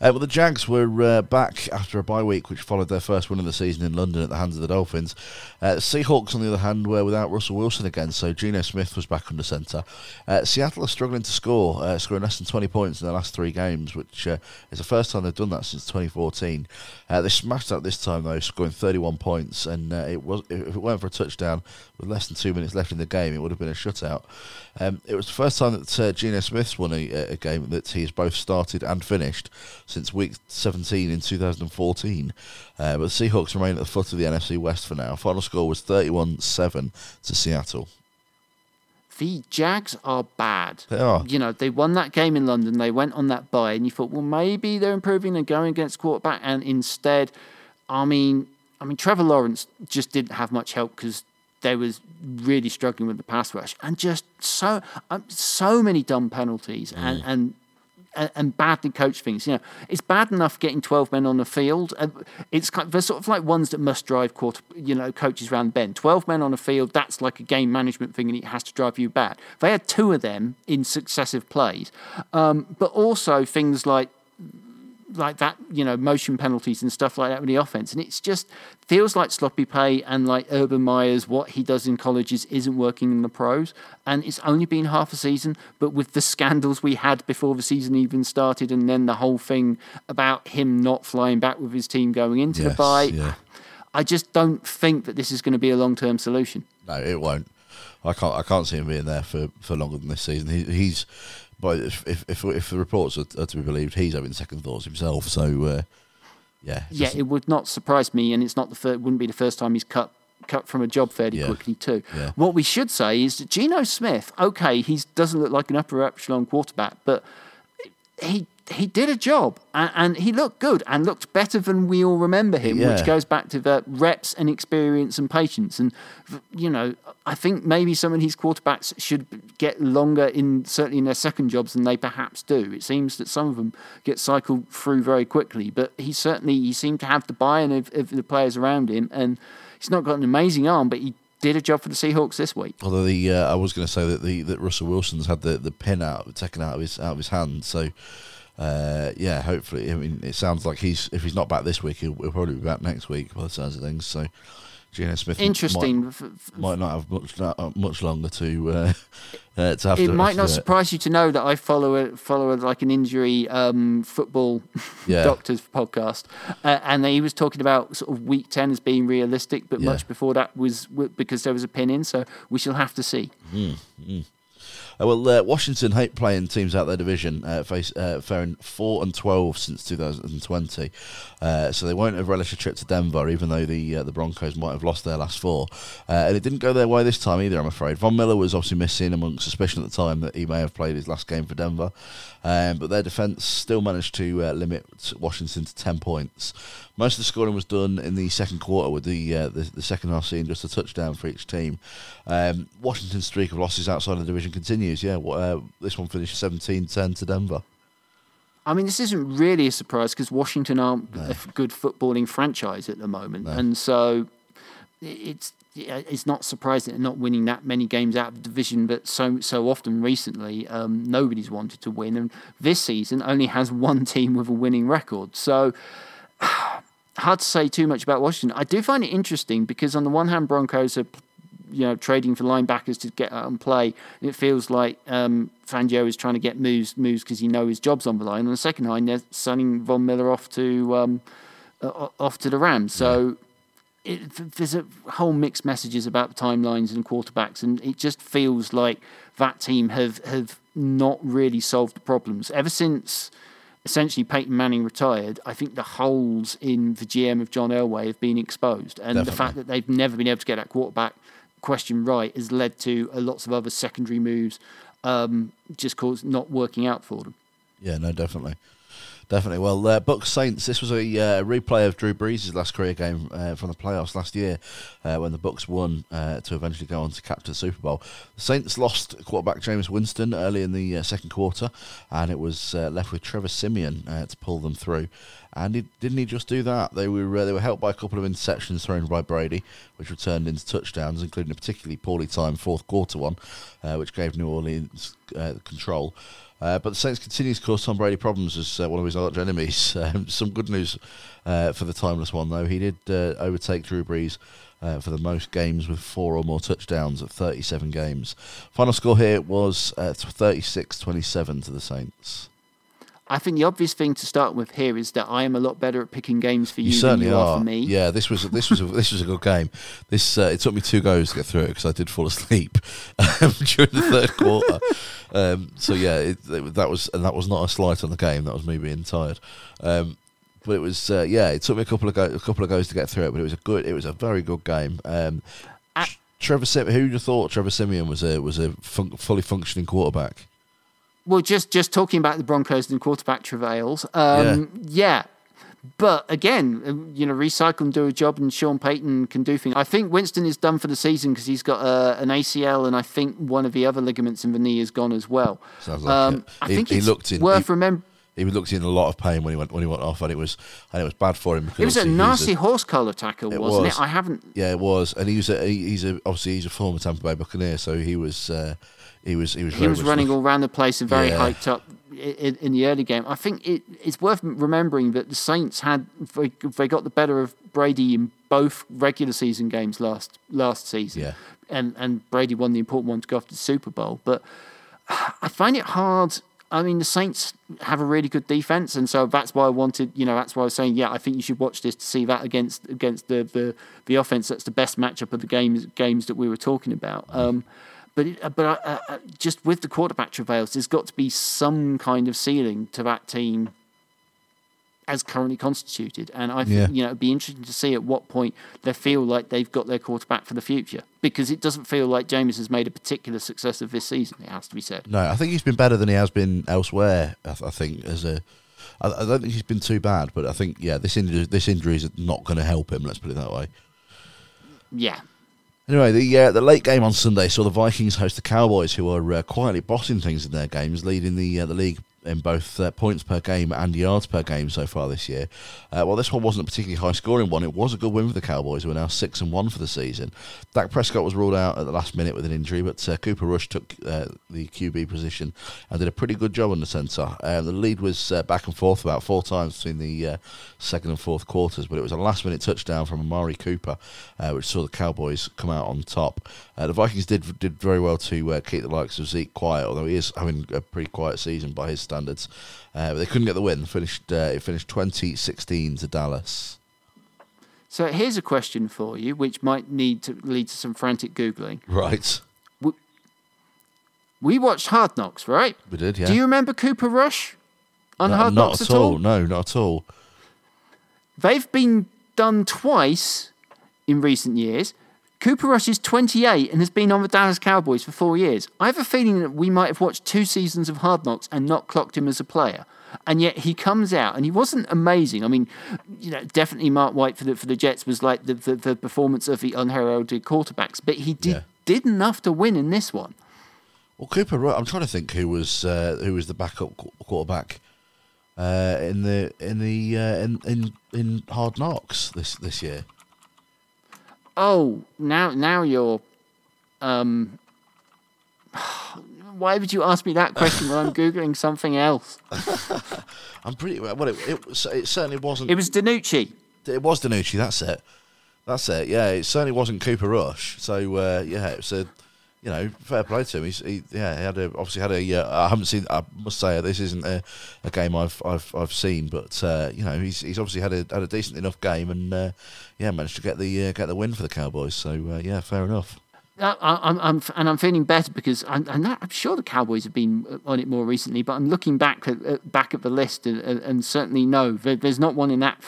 S1: Uh, well, the Jags were uh, back after a bye week, which followed their first win of the season in London at the hands of the Dolphins. Uh, Seahawks, on the other hand, were without Russell Wilson again, so Geno Smith was back under centre. Uh, Seattle are struggling to score, uh, scoring less than 20 points in their last three games, which uh, is the first time they've done that since 2014. they smashed out this time, though, scoring 31 points, and it was if it weren't for a touchdown with less than two minutes left in the game, it would have been a shutout. Um, it was the first time that uh, Geno Smith's won a, a, game that he's both started and finished since week 17 in 2014. Uh, but the Seahawks remain at the foot of the NFC West for now. Final score was 31 7 to Seattle.
S2: The Jags are bad.
S1: They are.
S2: You know, they won that game in London. They went on that bye, and you thought, well, maybe they're improving and going against quarterback. And instead, I mean, I mean, Trevor Lawrence just didn't have much help because they was really struggling with the pass rush and just so um, so many dumb penalties and, mm. and and badly coached things. You know, it's bad enough getting twelve men on the field. It's kind of, they're sort of like ones that must drive quarter, you know, coaches around bend. Twelve men on the field. That's like a game management thing, and it has to drive you back. They had two of them in successive plays, um, but also things like like that, you know, motion penalties and stuff like that with the offense. And it's just feels like sloppy pay and like Urban Meyer's what he does in colleges isn't working in the pros. And it's only been half a season, but with the scandals we had before the season even started, and then the whole thing about him not flying back with his team going into yes, the bye, yeah. I just don't think that this is going to be a long term solution.
S1: No, it won't. I can't. I can't see him being there for, for longer than this season. He, he's but if if if, if the reports are, are, to be believed, he's having second thoughts himself. So uh, yeah,
S2: yeah, it would not surprise me, and it's not the fir- wouldn't be the first time he's cut cut from a job fairly yeah. quickly too.
S1: Yeah.
S2: What we should say is that Geno Smith, okay, he doesn't look like an upper echelon quarterback, but he he did a job and, and, he looked good and looked better than we all remember him, yeah. which goes back to the reps and experience and patience. And you know, I think maybe some of these quarterbacks should get longer in certainly in their second jobs than they perhaps do. It seems that some of them get cycled through very quickly, but he certainly he seemed to have the buy-in of, of the players around him, and he's not got an amazing arm, but he did a job for the Seahawks this week.
S1: Although the uh, I was going to say that the that Russell Wilson's had the, the pin out taken out of his out of his hand, so uh, yeah, hopefully. I mean, it sounds like he's if he's not back this week, he'll, he'll probably be back next week by the sounds of things. So, Geno Smith
S2: interesting
S1: might, might, not have much uh, much longer to uh, <laughs> uh, to have.
S2: It
S1: to,
S2: might not surprise you to know that I follow a, follow a, like an injury um, football <laughs> yeah. doctors podcast, uh, and he was talking about sort of week ten as being realistic, but yeah. much before that was because there was a pin in. So we shall have to see.
S1: Mm, mm. Uh, well, uh, Washington hate playing teams out their division, uh, face, uh, faring 4 and 12 since 2020. Uh, so they won't have relished a trip to Denver, even though the uh, the Broncos might have lost their last four. and it didn't go their way this time either, I'm afraid. Von Miller was obviously missing amongst suspicion at the time that he may have played his last game for Denver. Um, but their defence still managed to uh, limit Washington to 10 points. Most of the scoring was done in the second quarter, with the uh, the, the, second half seeing just a touchdown for each team. Um, Washington's streak of losses outside of the division continues. Yeah, uh, this one finished 17 10 to Denver.
S2: I mean, this isn't really a surprise because Washington aren't no. a good footballing franchise at the moment. No. And so it's it's not surprising they're not winning that many games out of the division, but so so often recently, um, nobody's wanted to win, and this season only has one team with a winning record. So <sighs> hard to say too much about Washington. I do find it interesting because on the one hand, Broncos are you know trading for linebackers to get out and play. And it feels like um, Fangio is trying to get moves moves because he knows his job's on the line. On the second line, they're sending Von Miller off to um, uh, off to the Rams. So. It, there's a whole mixed messages about timelines and quarterbacks, and it just feels like that team have have not really solved the problems ever since essentially Peyton Manning retired. I think the holes in the GM of John Elway have been exposed, and
S1: Definitely.
S2: the fact that they've never been able to get that quarterback question right has led to uh, lots of other secondary moves, um, just cause not working out for them.
S1: Yeah, no, definitely. Definitely. Well, uh, Bucks Saints. This was a uh, replay of Drew Brees' last career game uh, from the playoffs last year, uh, when the Bucks won uh, to eventually go on to capture the Super Bowl. The Saints lost quarterback Jameis Winston early in the uh, second quarter, and it was left with Trevor Siemian to pull them through. And he, didn't he just do that? They were they were helped by a couple of interceptions thrown by Brady, which returned into touchdowns, including a particularly poorly timed fourth quarter one, which gave New Orleans control. Uh, but the Saints continue to cause Tom Brady problems as uh, one of his arch enemies. <laughs> Um, some good news uh, for the timeless one, though. He did uh, overtake Drew Brees uh, for the most games with four or more touchdowns at 37 games. Final score here was uh, 36 27 to the Saints.
S2: I think the obvious thing to start with here is that I am a lot better at picking games for you,
S1: You certainly
S2: you
S1: are.
S2: are for me.
S1: Yeah, this was this was a, this was a good game. This uh, it took me two goes to get through it because I did fall asleep <laughs> um, during the third quarter. Um, so yeah, it, it- that was and that was not a slight on the game. That was me being tired. Um, but it was uh, yeah, it took me a couple of go- a couple of goes to get through it. But it was a good, it was a very good game. Um,
S2: Ah.
S1: Trevor, Sim- who would have thought Trevor Siemian was a was a fun- fully functioning quarterback?
S2: Well, just just talking about the Broncos and quarterback travails. Um, yeah. But again, um, you know, recycle and do a job, and Sean Payton can do things. I think Winston is done for the season because he's got uh, an ACL, and I think one of the other ligaments in the knee is gone as well.
S1: Sounds like it.
S2: I
S1: He-
S2: think
S1: he
S2: it's
S1: looked in-
S2: worth
S1: he-
S2: remembering.
S1: He looked in a lot of pain when he went when he went off, and it was and it was bad for him because
S2: It was a nasty horse collar tackle,
S1: It
S2: wasn't
S1: was.
S2: it? I haven't.
S1: Yeah, it was, and he was a, he- he's a obviously he's a former Tampa Bay Buccaneer, so he was uh, he was he was
S2: He was running all around the place and very
S1: Yeah.
S2: hyped up in, in the early game. I think it, it's worth remembering that the Saints had they, they got the better of Brady in both regular season games last last season,
S1: Yeah.
S2: and and Brady won the important one to go after the Super Bowl. But I find it hard. I mean, the Saints have a really good defense, and so that's why I wanted. You know, that's why I was saying, yeah, I think you should watch this to see that against against the the, the offense. That's the best matchup of the games games that we were talking about. Um, but it, but uh, uh, just with the quarterback travails, there's got to be some kind of ceiling to that team as currently constituted. And I think
S1: Yeah.
S2: you know it'd be interesting to see at what point they feel like they've got their quarterback for the future because it doesn't feel like Jameis has made a particular success of this season. It has to be said.
S1: No, I think he's been better than he has been elsewhere. I, th- I think as a, I, I don't think he's been too bad, but I think yeah, this injury this injury is not going to help him. Let's put it that way.
S2: Yeah.
S1: Anyway, the uh, the late game on Sunday saw the Vikings host the Cowboys, who are uh, quietly bossing things in their games, leading the uh, the league in both uh, points per game and yards per game so far this year. Uh, while this one wasn't a particularly high scoring one, it was a good win for the Cowboys, who are now six and one for the season. Dak Prescott was ruled out at the last minute with an injury, but uh, Cooper Rush took uh, the QB position and did a pretty good job on the centre. Uh, the lead was uh, back and forth about four times between the uh, second and fourth quarters, but it was a last minute touchdown from Amari Cooper, which saw the Cowboys come out on top. Uh, the Vikings did did very well to uh, keep the likes of Zeke quiet, although he is having a pretty quiet season by his standards. Uh, but they couldn't get the win. Finished uh, it finished 20-16 to Dallas.
S2: So here's a question for you, which might need to lead to some frantic googling.
S1: Right,
S2: We watched Hard Knocks, right?
S1: we did. Yeah,
S2: Do you remember Cooper Rush on
S1: No,
S2: Hard
S1: not
S2: Knocks
S1: at
S2: at
S1: all.
S2: all?
S1: No, not at all.
S2: They've been done twice in recent years. Cooper Rush is 28 and has been on the Dallas Cowboys for four years. I have a feeling that we might have watched two seasons of Hard Knocks and not clocked him as a player. And yet he comes out and he wasn't amazing. I mean, you know, definitely Mark White for the for the Jets was like the, the, the performance of the unheralded quarterbacks, but he did
S1: Yeah.
S2: did enough to win in this one.
S1: Well, Cooper. Ru- I'm trying to think who was uh, who was the backup quarterback uh, in the in the uh, in, in in Hard Knocks this this year.
S2: Oh, now now you're. Um, <sighs> why would you ask me that question when I'm googling something else? <laughs>
S1: I'm pretty well. It, it, it certainly wasn't.
S2: It was DiNucci.
S1: It was DiNucci. That's it. That's it. Yeah, it certainly wasn't Cooper Rush. So uh, yeah, it was a you know fair play to him. He's, he yeah he had a, obviously had a. Uh, I haven't seen. I must say this isn't a, a game I've I've I've seen, but uh, you know he's he's obviously had a had a decent enough game and uh, yeah managed to get the uh, get the win for the Cowboys. So uh, yeah, fair enough.
S2: I, I'm, I'm, and I'm feeling better because I'm, I'm, not, I'm sure the Cowboys have been on it more recently. But I'm looking back at, back at the list and, and, certainly no, there, there's not one in that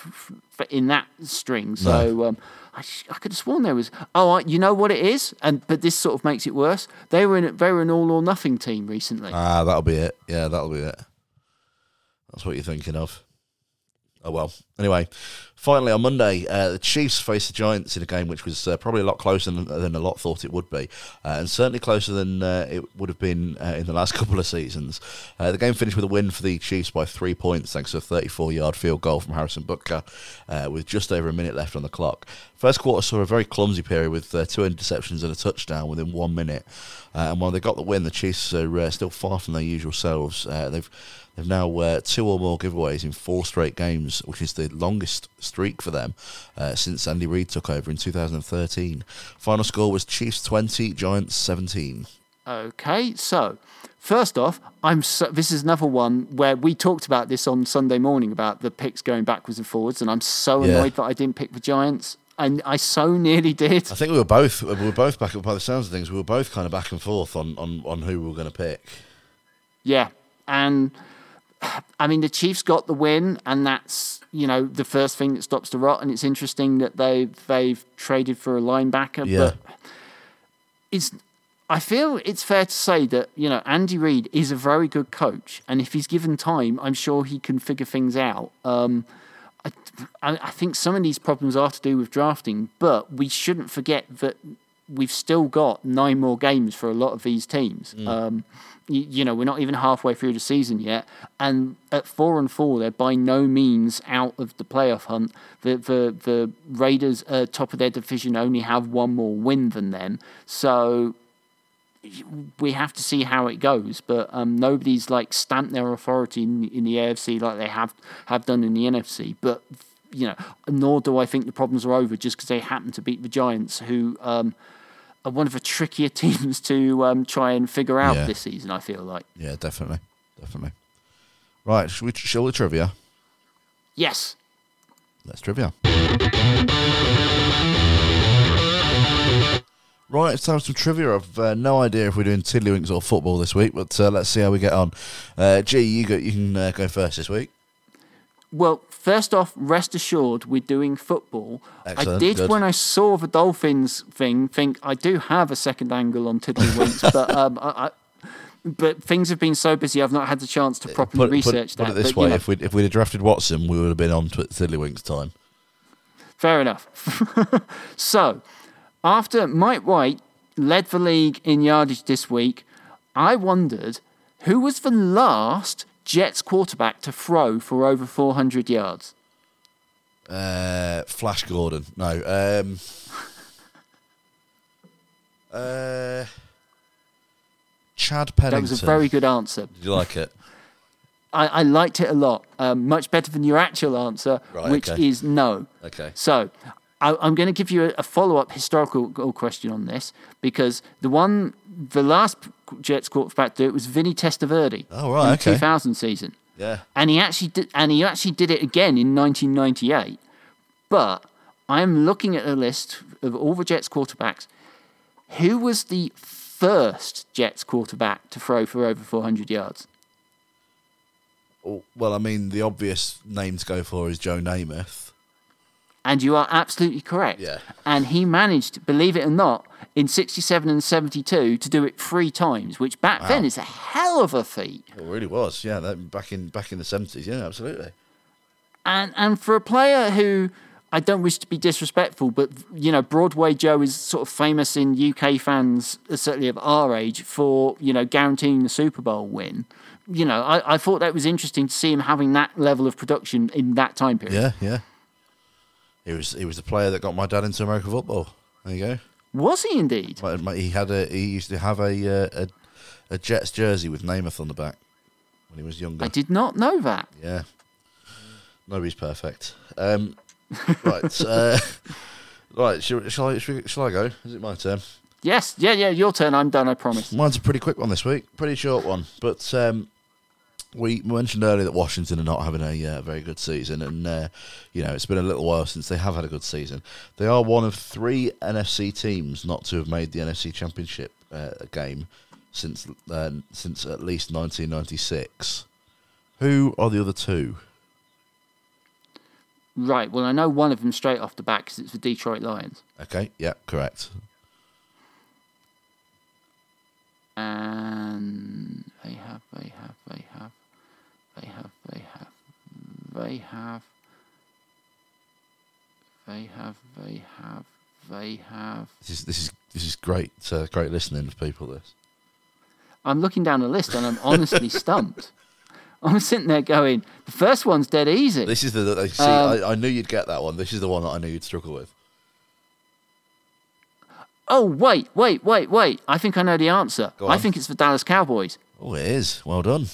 S2: in that string. So um, I, sh- I could have sworn there was. Oh, I, you know what it is, and but this sort of makes it worse. They were in they were an all or nothing team recently.
S1: Ah, that'll be it. Yeah, that'll be it. That's what you're thinking of. Oh well. Anyway, finally on Monday, uh, the Chiefs faced the Giants in a game which was uh, probably a lot closer than, than a lot thought it would be, uh, and certainly closer than uh, it would have been uh, in the last <laughs> couple of seasons. Uh, the game finished with a win for the Chiefs by three points, thanks to a 34-yard field goal from Harrison Butker, with just over a minute left on the clock. First quarter saw a very clumsy period with two interceptions and a touchdown within one minute, and while they got the win, the Chiefs are still far from their usual selves. They've They've now two or more giveaways in four straight games, which is the longest streak for them uh, since Andy Reid took over in 2013. Final score was Chiefs 20, Giants 17.
S2: Okay, so first off, I'm so, this is another one where we talked about this on Sunday morning about the picks going backwards and forwards, and I'm so
S1: Yeah.
S2: annoyed that I didn't pick the Giants, and I so nearly did.
S1: I think we were both we were both back by the sounds of things. We were both kind of back and forth on on, on who we were going to pick.
S2: Yeah, and I mean the Chiefs got the win, and that's you know the first thing that stops the rot. And it's interesting that they they've traded for a linebacker,
S1: Yeah.
S2: but it's. I feel it's fair to say that you know Andy Reid is a very good coach, and if he's given time, I'm sure he can figure things out. Um, I, I I think some of these problems are to do with drafting, but we shouldn't forget that we've still got nine more games for a lot of these teams. Um, you, you know, we're not even halfway through the season yet, and at four and four, they're by no means out of the playoff hunt. The the the Raiders, uh, top of their division, only have one more win than them, so we have to see how it goes. But um, nobody's like stamped their authority in, in the AFC like they have have done in the NFC. But you know, nor do I think the problems are over just because they happen to beat the Giants, who um, are one of the trickier <laughs> teams to um, try and figure out
S1: Yeah.
S2: this season. I feel like
S1: Yeah, definitely, definitely. Right, shall we shall we trivia?
S2: yes.
S1: Let's trivia. Right, it's time for some trivia. I've uh, no idea if we're doing tiddlywinks or football this week, but uh, let's see how we get on. Uh, Gee, you go. You can uh, go first this week.
S2: Well, first off, rest assured, we're doing football. I did,
S1: good.
S2: when I saw the Dolphins thing, think I do have a second angle on Tiddlywinks, <laughs> but um, I, I, but things have been so busy, I've not had the chance to properly
S1: Put, put-
S2: research
S1: put
S2: that.
S1: it this
S2: but,
S1: way:
S2: know,
S1: if we if we'd have drafted Watson, we would have been on to tiddlywinks time.
S2: Fair enough. <laughs> so, after Mike White led the league in yardage this week, I wondered who was the last Jets quarterback to throw for over 400 yards.
S1: Uh, Flash Gordon, no. Um, <laughs> uh, Chad Pennington.
S2: That was a very good answer.
S1: Did you like it? <laughs>
S2: I, I liked it a lot, um, much better than your actual answer,
S1: Right,
S2: which
S1: okay.
S2: is no.
S1: Okay.
S2: So I, I'm going to give you a, a follow up historical oh, question on this because the one, the last Jets quarterback to do it was Vinny Testaverde
S1: Oh, right,
S2: in
S1: okay.
S2: the 2000 season.
S1: Yeah.
S2: and he actually did, and he actually did it again in 1998. But I am looking at a list of all the Jets quarterbacks. Who was the first Jets quarterback to throw for over 400 yards?
S1: Oh, Well, I mean, the obvious name to go for is Joe Namath.
S2: And you are absolutely correct.
S1: Yeah.
S2: And he managed, believe it or not, in 67 and 72 to do it three times, which back then is a hell of a feat.
S1: It really was. Yeah, that, back in back in the seventies. Yeah, absolutely.
S2: And and for a player who I don't wish to be disrespectful, but you know Broadway Joe is sort of famous in UK fans, uh, certainly of our age, for you know guaranteeing the Super Bowl win. You know, I, I thought that was interesting to see him having that level of production in that time period.
S1: Yeah, yeah. He was he was the player that got my dad into American football. There you go.
S2: Was he indeed?
S1: But He had a. He used to have a uh, a, a Jets jersey with Namath on the back when he was younger.
S2: I did not know that.
S1: Yeah. Nobody's perfect. Um, <laughs> right. Uh, <laughs> right. Shall, shall, I, shall, shall I go? Is it my turn?
S2: Yes. Yeah. Yeah. Your turn. I'm done. I promise.
S1: Mine's a pretty quick one this week. Pretty short one. But um, we mentioned earlier that Washington are not having a uh, very good season, and uh, you know it's been a little while since they have had a good season. They are one of three NFC teams not to have made the NFC Championship uh, game since uh, since at least 1996. Who are the other two?
S2: Right. Well, I know one of them straight off the bat because it's the Detroit Lions.
S1: Okay. Yeah. Correct.
S2: And they have, they have, they have, they have, they have, they have, they have, they have, they have.
S1: This is this is this is great. Uh, great listening for people. This.
S2: I'm looking down the list and I'm honestly <laughs> stumped. I'm sitting there going, the first one's dead easy.
S1: This is the. See,
S2: Um,
S1: I, I knew you'd get that one. This is the one that I knew you'd struggle with.
S2: Oh, wait, wait, wait, wait. I think I know the answer. I think it's the Dallas Cowboys.
S1: Oh, it is. Well done.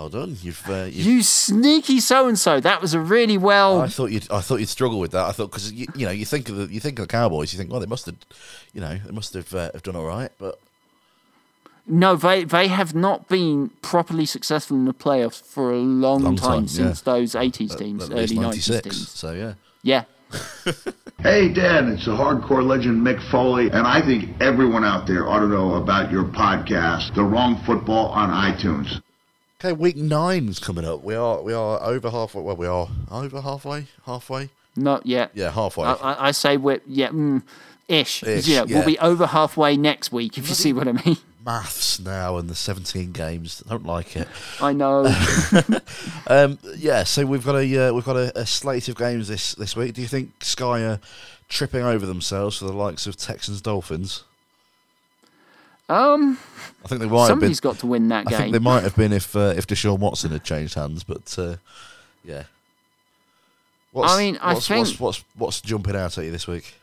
S1: Well done. You've. Uh, you've
S2: You sneaky so and so. That was a really well.
S1: I thought you'd. I thought you'd struggle with that. I thought because you, you know you think of the you think of the Cowboys. You think well they must have, you know they must have uh, have done all right. But
S2: No, they they have not been properly successful in the playoffs for a long,
S1: Long
S2: time,
S1: time,
S2: since
S1: yeah.
S2: those 80s teams,
S1: at least
S2: early 90s teams.
S1: So yeah.
S2: Yeah. <laughs>
S3: Hey, Dad, it's the hardcore legend Mick Foley, and I think everyone out there ought to know about your podcast, The Wrong Football, on iTunes.
S1: Okay, week nine's coming up. We are we are over halfway. Well, we are over halfway. Halfway.
S2: Not yet.
S1: Yeah, halfway.
S2: I, I, I say we're, yeah, mm, ish.
S1: Ish,
S2: know,
S1: yeah.
S2: We'll be over halfway next week, if you see what I mean.
S1: Maths now and the seventeen games. I Don't like it.
S2: I know. <laughs>
S1: Um, yeah, so we've got a uh, we've got a, a slate of games this this week. Do you think Sky are tripping over themselves for the likes of Texans Dolphins?
S2: Um,
S1: I think they might have been.
S2: somebody's got to win that
S1: I think
S2: game.
S1: they might have been if uh, if Deshaun Watson had changed hands, but uh, yeah. What's,
S2: I mean, I
S1: what's,
S2: think-
S1: what's, what's what's jumping out at you this week?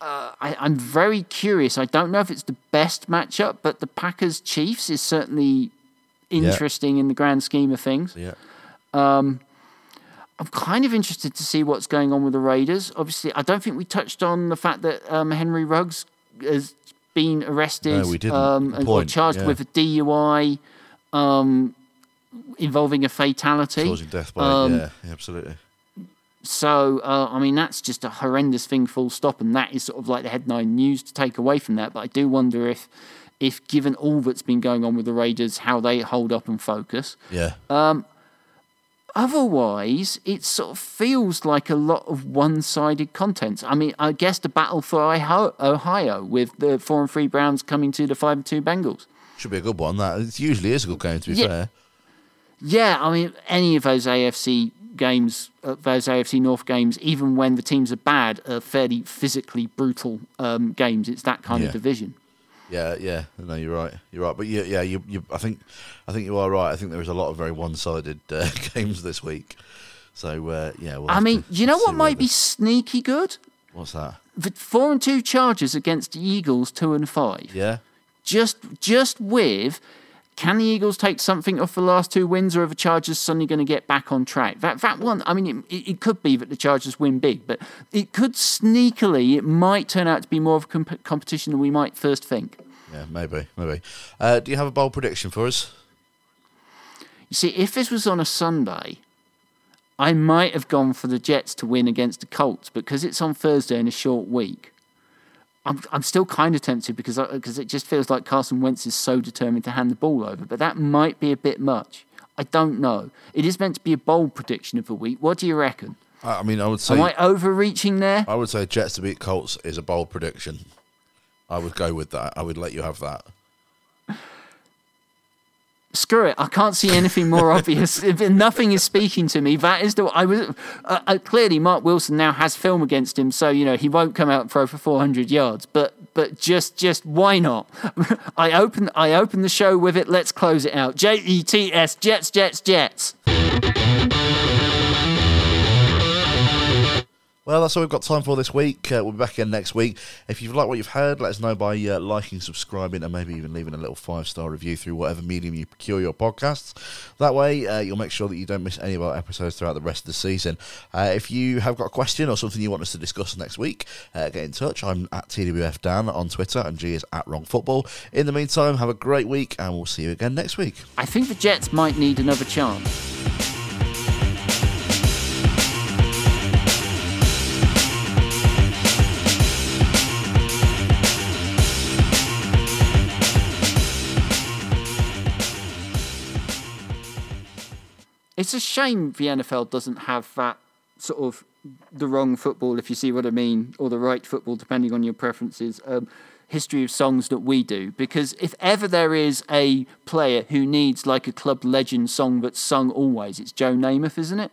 S2: I, I'm very curious. I don't know if it's the best matchup, but the Packers Chiefs is certainly interesting in the grand scheme of things.
S1: Yeah, Um,
S2: I'm kind of interested to see what's going on with the Raiders. Obviously, I don't think we touched on the fact that um, Henry Ruggs has been arrested
S1: No, we didn't.
S2: Um, and
S1: point,
S2: charged
S1: yeah.
S2: with a DUI um, involving a fatality.
S1: causing death by
S2: Um,
S1: yeah, absolutely.
S2: So, uh, I mean, that's just a horrendous thing, full stop. And that is sort of like the headline news to take away from that. But I do wonder if, if given all that's been going on with the Raiders, how they hold up and focus.
S1: Yeah,
S2: Otherwise, it sort of feels like a lot of one-sided content. I mean, I guess the battle for Ohio, with the four and three Browns coming to the five and two Bengals.
S1: should be a good one. That it usually is a good game. To be
S2: Yeah.
S1: fair,
S2: Yeah, I mean, any of those AFC games, uh, those AFC North games, even when the teams are bad, are fairly physically brutal um, games. It's that kind
S1: Yeah.
S2: of division.
S1: Yeah, yeah. No, you're right. You're right. But yeah, yeah. You, you. I think, I think you are right. I think there was a lot of very one-sided uh, <laughs> games this week. So uh, yeah. We'll
S2: I mean, you know what might be sneaky good?
S1: What's that?
S2: The four and two charges against the Eagles, two and five.
S1: Yeah.
S2: just just with can the Eagles take something off the last two wins, or are the Chargers suddenly going to get back on track? That that one, I mean, it, it could be that the Chargers win big, but it could sneakily, it might turn out to be more of a comp- competition than we might first think.
S1: Yeah, maybe, maybe. Uh, do you have a bold prediction for us?
S2: You see, if this was on a Sunday, I might have gone for the Jets to win against the Colts, because it's on Thursday in a short week. I'm, I'm still kind of tempted because because it just feels like Carson Wentz is so determined to hand the ball over, but that might be a bit much. I don't know. It is meant to be a bold prediction of the week. What do you reckon?
S1: I I mean, I would say
S2: Am I overreaching there?
S1: I would say Jets to beat Colts is a bold prediction. I would go with that. I would let you have that.
S2: Screw it! I can't see anything more <laughs> obvious. If nothing is speaking to me, that is the. I was uh, uh, clearly Mark Wilson now has film against him, so you know he won't come out and throw for 400 yards. But but just just why not? <laughs> I open I open the show with it. Let's close it out. J E T S Jets Jets Jets.
S1: Well, that's all we've got time for this week. Uh, we'll be back again next week. If you've liked what you've heard, let us know by uh, liking, subscribing, and maybe even leaving a little five star review through whatever medium you procure your podcasts. That way, uh, you'll make sure that you don't miss any of our episodes throughout the rest of the season. Uh, if you have got a question or something you want us to discuss next week, uh, get in touch. I'm at TWF Dan on Twitter, and Gee is at Wrong Football. In the meantime, have a great week, and we'll see you again next week.
S2: I think the Jets might need another chance. It's a shame the NFL doesn't have that sort of the wrong football, if you see what I mean, or the right football, depending on your preferences. Um, history of songs that we do because if ever there is a player who needs like a club legend song that's sung always it's joe namath isn't it